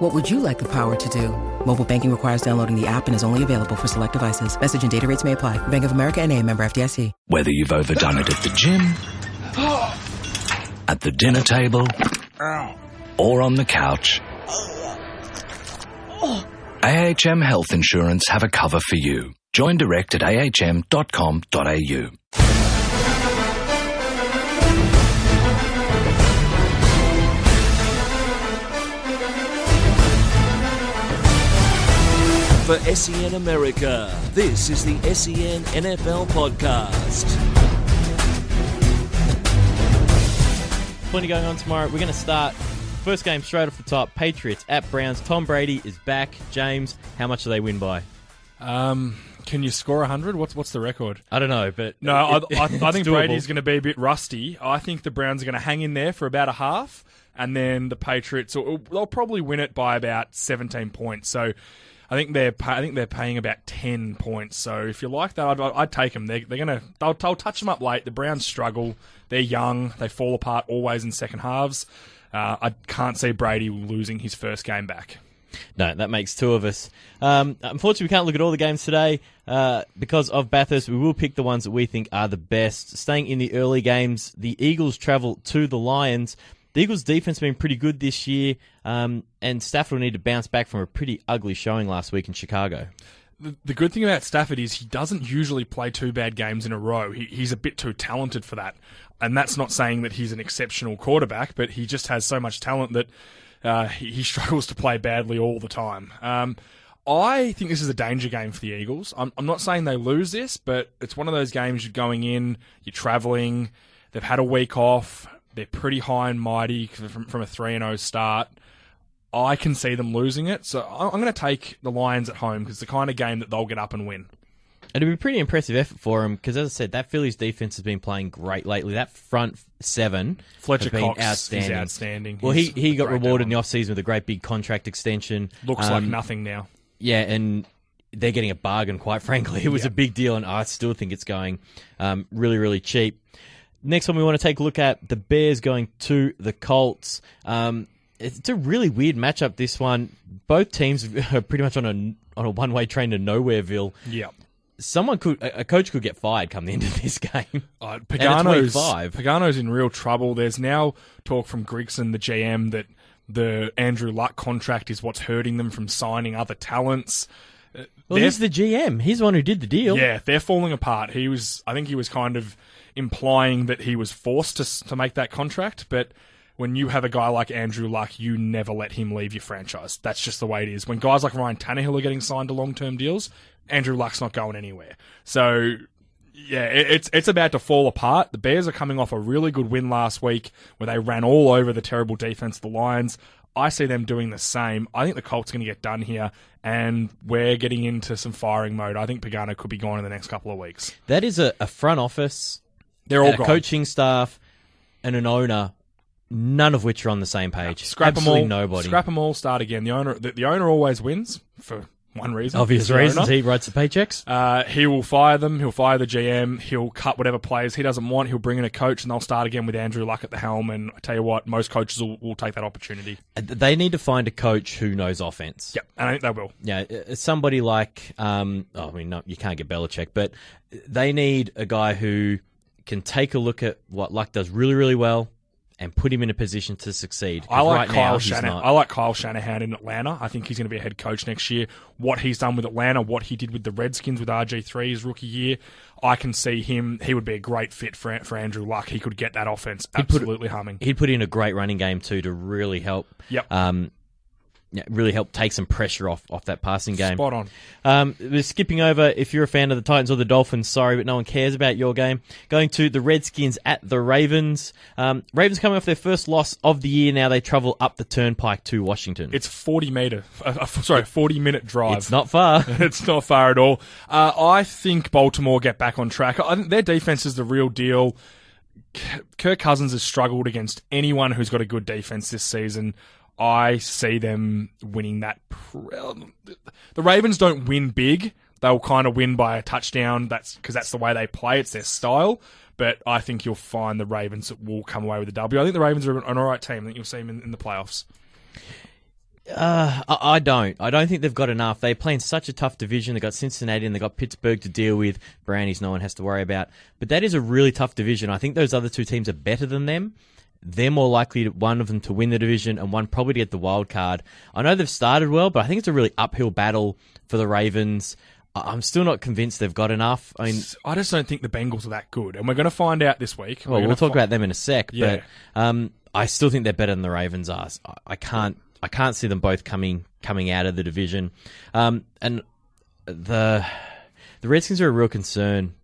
What would you like the power to do? Mobile banking requires downloading the app and is only available for select devices. Message and data rates may apply. Bank of America and a member FDIC. Whether you've overdone it at the gym, at the dinner table, or on the couch, AHM Health Insurance have a cover for you. Join direct at ahm.com.au. For SEN America, this is the SEN NFL Podcast. Plenty going on tomorrow. We're going to start first game straight off the top. Patriots at Browns. Tom Brady is back. James, how much do they win by? Um, can you score 100? What's what's the record? I don't know, but No, I, it- I, I it's think doable. Brady's going to be a bit rusty. I think the Browns are going to hang in there for about a half, and then the Patriots will, they'll probably win it by about 17 points. So. I think they're I think they're paying about ten points. So if you like that, I'd, I'd take them. They're, they're gonna they'll, they'll touch them up late. The Browns struggle. They're young. They fall apart always in second halves. Uh, I can't see Brady losing his first game back. No, that makes two of us. Um, unfortunately, we can't look at all the games today uh, because of Bathurst. We will pick the ones that we think are the best. Staying in the early games, the Eagles travel to the Lions. The Eagles' defense has been pretty good this year, um, and Stafford will need to bounce back from a pretty ugly showing last week in Chicago. the, good thing about Stafford is he doesn't usually play two bad games in a row. He, he's a bit too talented for that. And that's not saying that he's an exceptional quarterback, but he just has so much talent that uh, he, he struggles to play badly all the time. Um, I think this is a danger game for the Eagles. I'm, I'm not saying they lose this, but it's one of those games you're going in, you're traveling, they've had a week off, they're pretty high and mighty from, from a 3 0 start. I can see them losing it, so I- I'm going to take the Lions at home because it's the kind of game that they'll get up and win. It'd be a pretty impressive effort for them because, as I said, that Phillies defense has been playing great lately. That front seven Fletcher been Cox outstanding. is outstanding. Well, he, he got rewarded in the offseason with a great big contract extension. Looks like Um, nothing now. Yeah, and they're getting a bargain, quite frankly. It was a big deal, and I still think it's going um, really, really cheap. Next one we want to take a look at the Bears going to the Colts. Um, it's a really weird matchup, this one. Both teams are pretty much on a on a one way train to nowhereville. Yeah. Someone could, a coach could get fired come the end of this game. Uh, Pagano's, 25. Pagano's in real trouble. There's now talk from Grigson, the GM, that the Andrew Luck contract is what's hurting them from signing other talents. Uh, Well, they're- he's the GM. He's the one who did the deal. Yeah, they're falling apart. He was, I think he was kind of implying that he was forced to to make that contract, but when you have a guy like Andrew Luck, you never let him leave your franchise. That's just the way it is. When guys like Ryan Tannehill are getting signed to long term deals, Andrew Luck's not going anywhere. So. Yeah, it's it's about to fall apart. The Bears are coming off a really good win last week where they ran all over the terrible defense of the Lions. I see them doing the same. I think the Colts are going to get done here, and we're getting into some firing mode. I think Pagano could be gone in the next couple of weeks. That is a, a front office, They're all coaching staff, and an owner, none of which are on the same page. Scrap them Absolutely all. nobody. Scrap them all. Start again. The owner. The, the owner always wins for one reason. Obvious reasons. owner. He writes the paychecks. Uh, he will fire them. He'll fire the GM. He'll cut whatever players he doesn't want. He'll bring in a coach, and they'll start again with Andrew Luck at the helm. And I tell you what, most coaches will, will take that opportunity. They need to find a coach who knows offense. Yep, and I think they will. Yeah, uh, somebody like, um, oh, I mean, no, you can't get Belichick, but they need a guy who can take a look at what Luck does really, really well and put him in a position to succeed. I like right Kyle he's Shanahan. I like Kyle Shanahan in Atlanta. I think he's going to be a head coach next year. What he's done with Atlanta, what he did with the Redskins with RG three his rookie year, I can see him. He would be a great fit for for Andrew Luck. He could get that offense He'd put- absolutely humming. He'd put in a great running game too to really help. Yep. Um, yeah, really help take some pressure off off that passing game. Spot on. Um, we're skipping over if you're a fan of the Titans or the Dolphins. Sorry, but no one cares about your game. Going to the Redskins at the Ravens. Um, Ravens coming off their first loss of the year. Now they travel up the Turnpike to Washington. It's 40 meter, uh, uh, sorry, 40 minute drive. It's not far. it's not far at all. Uh, I think Baltimore get back on track. I think their defense is the real deal. Kirk Cousins has struggled against anyone who's got a good defense this season. I see them winning that. The Ravens don't win big. They'll kind of win by a touchdown. That's because that's the way they play. It's their style. But I think you'll find the Ravens will come away with a W. I think the Ravens are an all right team. I think you'll see them in, in the playoffs. Uh, I, don't. I don't think they've got enough. They play in such a tough division. They've got Cincinnati and they've got Pittsburgh to deal with. Brownies, no one has to worry about. But that is a really tough division. I think those other two teams are better than them. They're more likely, to, one of them, to win the division and one probably to get the wild card. I know they've started well, but I think it's a really uphill battle for the Ravens. I'm still not convinced they've got enough. I mean, I just don't think the Bengals are that good, and we're going to find out this week. Well, we'll talk about them in a sec. Yeah. But um, I still think they're better than the Ravens are. I- I can't. I can't see them both coming coming out of the division. Um, and the the Redskins are a real concern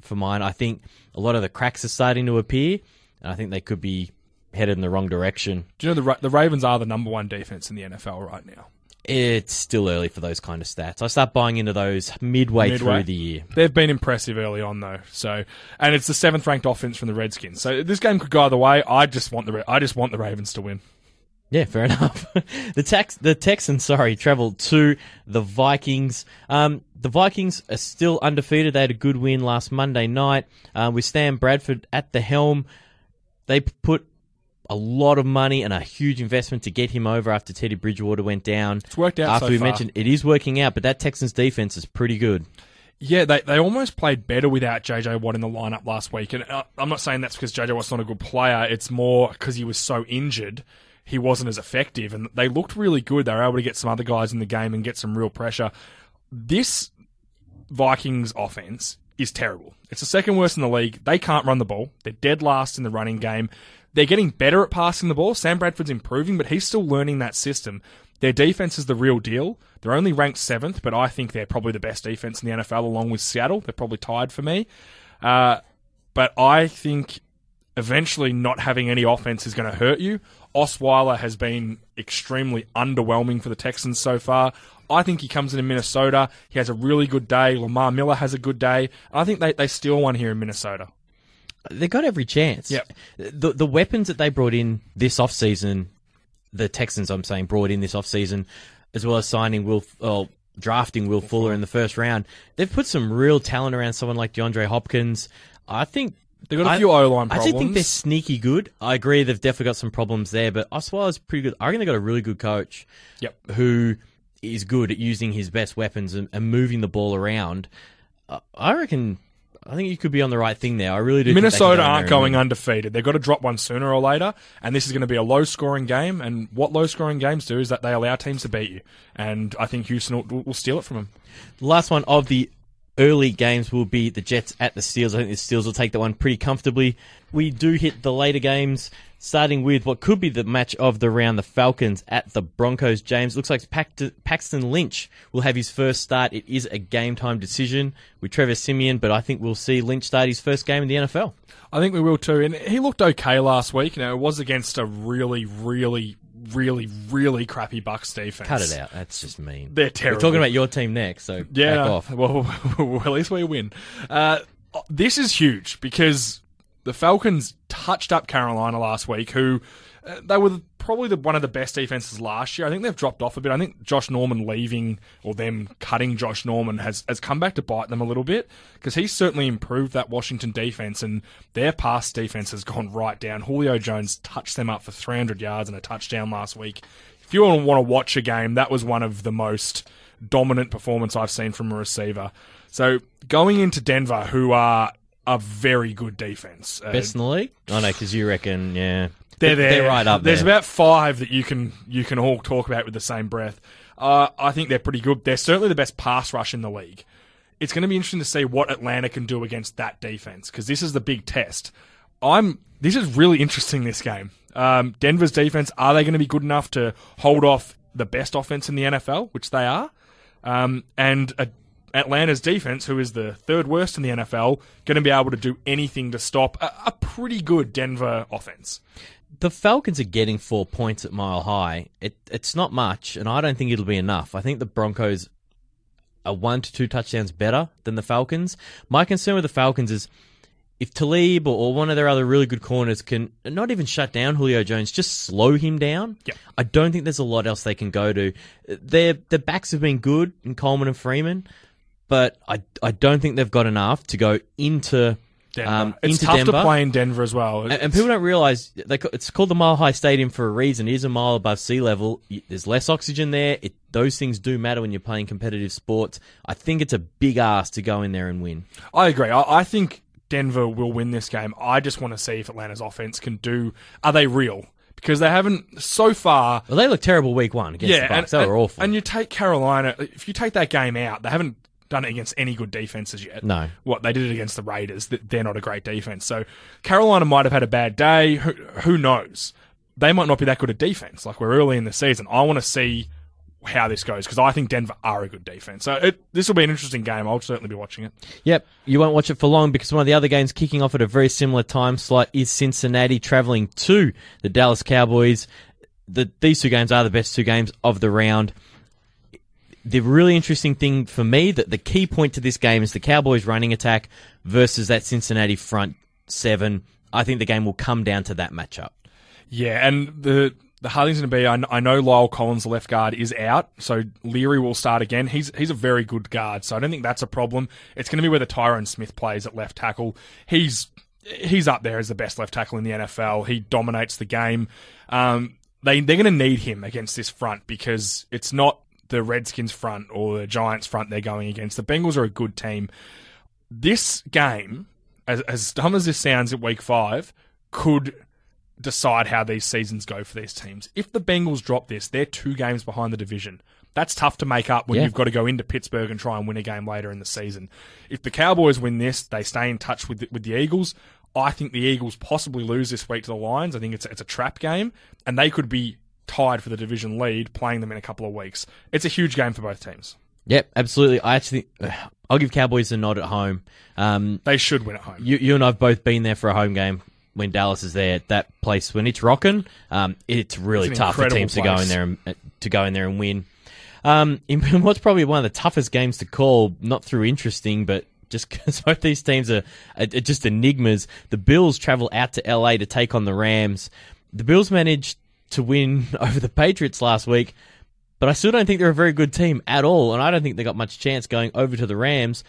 for mine. I think a lot of the cracks are starting to appear, and I think they could be headed in the wrong direction. Do you know the the Ravens are the number one defense in the NFL right now? It's still early for those kind of stats. I start buying into those midway, Midway. through the year. They've been impressive early on though. So, and it's the seventh ranked offense from the Redskins. So this game could go either way. I just want the I just want the Ravens to win. Yeah, fair enough. the Tex, the Texans, sorry, travelled to the Vikings. Um, the Vikings are still undefeated. They had a good win last Monday night uh, with Sam Bradford at the helm. They put a lot of money and a huge investment to get him over after Teddy Bridgewater went down. It's worked out After so we far. mentioned, it is working out, but that Texans defense is pretty good. Yeah, they, they almost played better without JJ Watt in the lineup last week. And uh, I'm not saying that's because JJ Watt's not a good player. It's more because he was so injured, he wasn't as effective. And they looked really good. They were able to get some other guys in the game and get some real pressure. This Vikings offense is terrible. It's the second worst in the league. They can't run the ball. They're dead last in the running game. They're getting better at passing the ball. Sam Bradford's improving, but he's still learning that system. Their defense is the real deal. They're only ranked seventh, but I think they're probably the best defense in the NFL along with Seattle. They're probably tied for me. Uh, but I think eventually not having any offense is going to hurt you. Osweiler has been extremely underwhelming for the Texans so far. I think he comes into Minnesota. He has a really good day. Lamar Miller has a good day. I think they, they steal one here in Minnesota. They got every chance. Yep. The the weapons that they brought in this offseason, the Texans, I'm saying, brought in this offseason, as well as signing Will, oh, drafting Will Fuller in the first round, they've put some real talent around someone like DeAndre Hopkins. I think They've got a few O-line I actually think they're sneaky good. I agree, they've definitely got some problems there, but Osweiler's pretty good. I reckon they got a really good coach. Yep. Who is good at using his best weapons and, and moving the ball around. Uh, I reckon. I think you could be on the right thing there. I really do. think they can Minnesota aren't going undefeated. They've got to drop one sooner or later, and this is going to be a low-scoring game. And what low-scoring games do is that they allow teams to beat you, and I think Houston will, will steal it from them. The last one of the early games will be the Jets at the Steelers. I think the Steelers will take that one pretty comfortably. We do hit the later games, starting with what could be the match of the round, the Falcons at the Broncos. James, looks like Paxton Lynch will have his first start. It is a game time decision with Trevor Siemian, but I think we'll see Lynch start his first game in the NFL. I think we will too. And he looked okay last week. You know, it was against a really, really, really, really crappy Bucs defense. Cut it out. That's just mean. They're terrible. We're talking about your team next, so Yeah, back no. off. Well, well, at least we win. Uh, this is huge because the Falcons touched up Carolina last week, who uh, they were probably the, one of the best defenses last year. I think they've dropped off a bit. I think Josh Norman leaving or them cutting Josh Norman has, has come back to bite them a little bit because he's certainly improved that Washington defense and their pass defense has gone right down. Julio Jones touched them up for 300 yards and a touchdown last week. If you want to watch a game, that was one of the most dominant performance I've seen from a receiver. So going into Denver, who are a very good defense, uh, Best in the league? Oh no, because you reckon, yeah, they're there. They're right up There's there. about five that you can you can all talk about with the same breath. Uh, I think they're pretty good. They're certainly the best pass rush in the league. It's going to be interesting to see what Atlanta can do against that defense because this is the big test. I'm. This is really interesting. This game. Um, Denver's defense are they going to be good enough to hold off the best offense in the NFL, which they are, um, and a, Atlanta's defense, who is the third worst in the NFL, going to be able to do anything to stop a, a pretty good Denver offense. The Falcons are getting four points at Mile High. It, it's not much, and I don't think it'll be enough. I think the Broncos are one to two touchdowns better than the Falcons. My concern with the Falcons is if Talib or, one of their other really good corners can not even shut down Julio Jones, just slow him down. Yeah. I don't think there's a lot else they can go to. Their their backs have been good in Coleman and Freeman, but I I don't think they've got enough to go into Denver. um, it's tough Denver. to play in Denver as well. And, and people don't realize they, it's called the Mile High Stadium for a reason. It is a mile above sea level. There's less oxygen there. It, those things do matter when you're playing competitive sports. I think it's a big ask to go in there and win. I agree. I, I think Denver will win this game. I just want to see if Atlanta's offense can do. Are they real? Because they haven't so far. Well, they look terrible week one against yeah, the and, Bucs. They were and- awful. And you take Carolina. If you take that game out, they haven't done it against any good defenses yet. No. What they did it against the Raiders. They're not a great defense. So Carolina might have had a bad day. Who, who knows? They might not be that good at defense. Like we're early in the season. I want to see how this goes because I think Denver are a good defense. So it, this will be an interesting game. I'll certainly be watching it. Yep, you won't watch it for long because one of the other games kicking off at a very similar time slot is Cincinnati traveling to the Dallas Cowboys. The, these two games are the best two games of the round. The really interesting thing for me that the key point to this game is the Cowboys running attack versus that Cincinnati front seven. I think the game will come down to that matchup. Yeah, and the the hard thing's going to be I, know La'el Collins, the left guard, is out, so Leary will start again. He's he's a very good guard, so I don't think that's a problem. It's going to be whether Tyron Smith plays at left tackle. He's he's up there as the best left tackle in the NFL. He dominates the game. Um, they they're going to need him against this front because it's not the Redskins front or the Giants front they're going against. The Bengals are a good team. This game, as as dumb as this sounds at week five, could decide how these seasons go for these teams. If the Bengals drop this, they're two games behind the division. That's tough to make up when Yeah. you've got to go into Pittsburgh and try and win a game later in the season. If the Cowboys win this, they stay in touch with the, with the Eagles. I think the Eagles possibly lose this week to the Lions. I think it's it's a trap game, and they could be tied for the division lead, playing them in a couple of weeks. It's a huge game for both teams. Yep, absolutely. I actually, I'll give Cowboys a nod at home. Um, They should win at home. you, you and I've both been there for a home game when Dallas is there. That place when it's rocking, um, it's really It's tough for teams to go in there and uh, to go in there and win. Um, in what's probably one of the toughest games to call, not through interesting, but just because both these teams are, are just enigmas. The Bills travel out to LA to take on the Rams. The Bills managed to win over the Patriots last week, but I still don't think they're a very good team at all, and I don't think they got much chance going over to the Rams,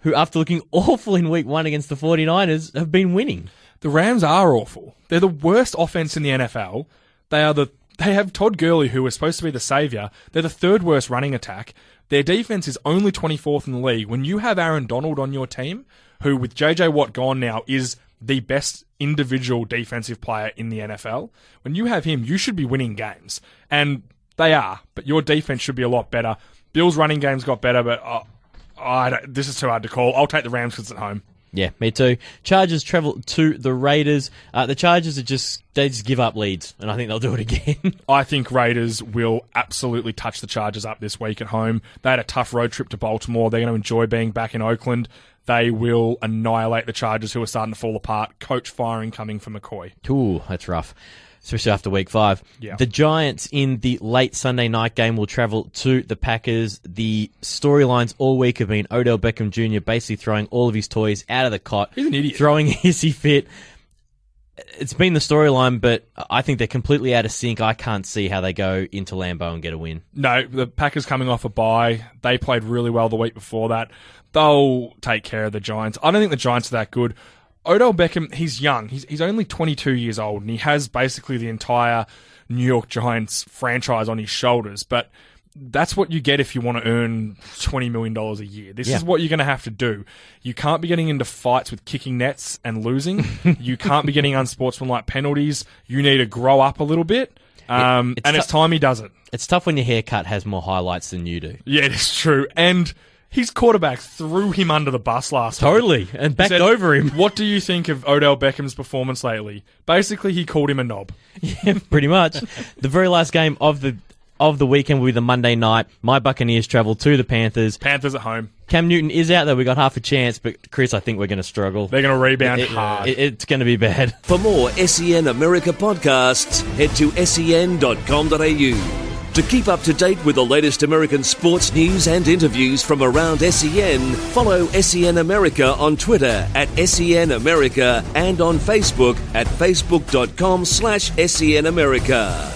who, after looking awful in week one against the 49ers, have been winning. The Rams are awful. They're the worst offense in the NFL. They are the they have Todd Gurley, who was supposed to be the savior. They're the third worst running attack. Their defense is only 24th in the league. When you have Aaron Donald on your team, who with JJ Watt gone now is the best individual defensive player in the NFL, when you have him, you should be winning games. And they are, but your defense should be a lot better. Bills running games got better, but uh, I don't, this is too hard to call. I'll take the Rams because it's at home. Yeah, me too. Chargers travel to the Raiders. Uh, the Chargers are just they just give up leads, and I think they'll do it again. I think Raiders will absolutely touch the Chargers up this week at home. They had a tough road trip to Baltimore. They're going to enjoy being back in Oakland. They will annihilate the Chargers, who are starting to fall apart. Coach firing coming from McCoy. Ooh, that's rough. Especially after week five. Yeah. The Giants in the late Sunday night game will travel to the Packers. The storylines all week have been Odell Beckham Jr. basically throwing all of his toys out of the cot. He's an idiot. Throwing a hissy fit. It's been the storyline, but I think they're completely out of sync. I can't see how they go into Lambeau and get a win. No, the Packers coming off a bye. They played really well the week before that. They'll take care of the Giants. I don't think the Giants are that good. Odell Beckham, he's young. He's, he's only 22 years old, and he has basically the entire New York Giants franchise on his shoulders. But that's what you get if you want to earn $20 million a year. This Yeah. is what you're going to have to do. You can't be getting into fights with kicking nets and losing. you can't be getting unsportsmanlike penalties. You need to grow up a little bit. Um, it's and it's time he does it. It's tough when your haircut has more highlights than you do. Yeah, it is true. And his quarterback threw him under the bus last week. Totally, and backed said, over him. What do you think of Odell Beckham's performance lately? Basically, he called him a knob. Yeah, pretty much. the very last game of the of the weekend will be the Monday night. My Buccaneers travel to the Panthers. Panthers at home. Cam Newton is out there. We got half a chance, but Chris, I think we're going to struggle. They're going to rebound It- hard. it- it's going to be bad. For more SEN America podcasts, head to sen.com.au. To keep up to date with the latest American sports news and interviews from around SEN, follow SEN America on Twitter at SEN America and on Facebook at facebook.com slash SEN America.